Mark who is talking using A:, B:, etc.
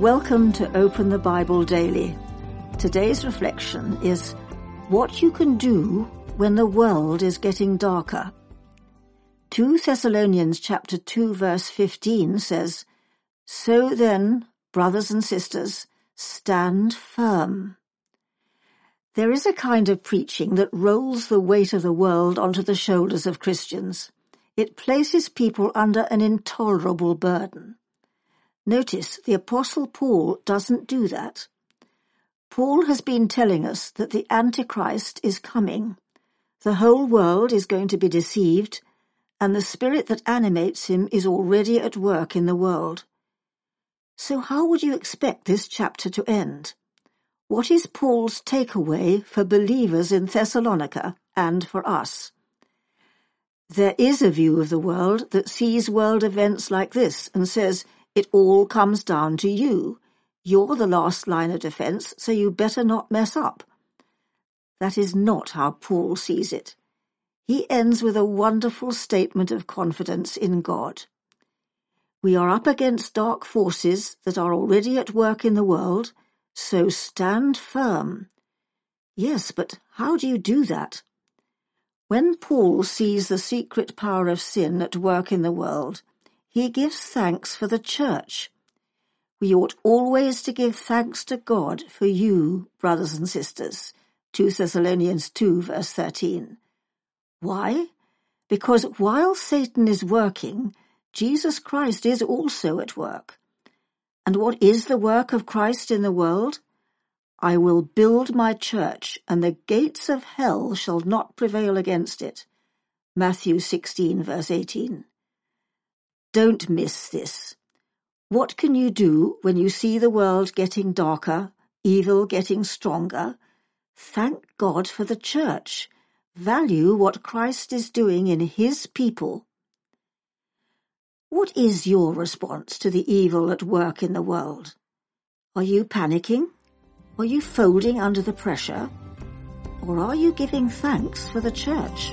A: Welcome to Open the Bible Daily. Today's reflection is what you can do when the world is getting darker. 2 Thessalonians chapter 2 verse 15 says, So then, brothers and sisters, stand firm. There is a kind of preaching that rolls the weight of the world onto the shoulders of Christians. It places people under an intolerable burden. Notice the Apostle Paul doesn't do that. Paul has been telling us that the Antichrist is coming. The whole world is going to be deceived, and the spirit that animates him is already at work in the world. So how would you expect this chapter to end? What is Paul's takeaway for believers in Thessalonica and for us? There is a view of the world that sees world events like this and says, it all comes down to you. You're the last line of defense, so you better not mess up. That is not how Paul sees it. He ends with a wonderful statement of confidence in God. We are up against dark forces that are already at work in the world, so stand firm. Yes, but how do you do that? When Paul sees the secret power of sin at work in the world, he gives thanks for the church. We ought always to give thanks to God for you, brothers and sisters. 2 Thessalonians 2 verse 13. Why? Because while Satan is working, Jesus Christ is also at work. And what is the work of Christ in the world? I will build my church, and the gates of hell shall not prevail against it. Matthew 16, verse 18. Don't miss this. What can you do when you see the world getting darker, evil getting stronger? Thank God for the church. Value what Christ is doing in his people. What is your response to the evil at work in the world? Are you panicking? Are you folding under the pressure? Or are you giving thanks for the church?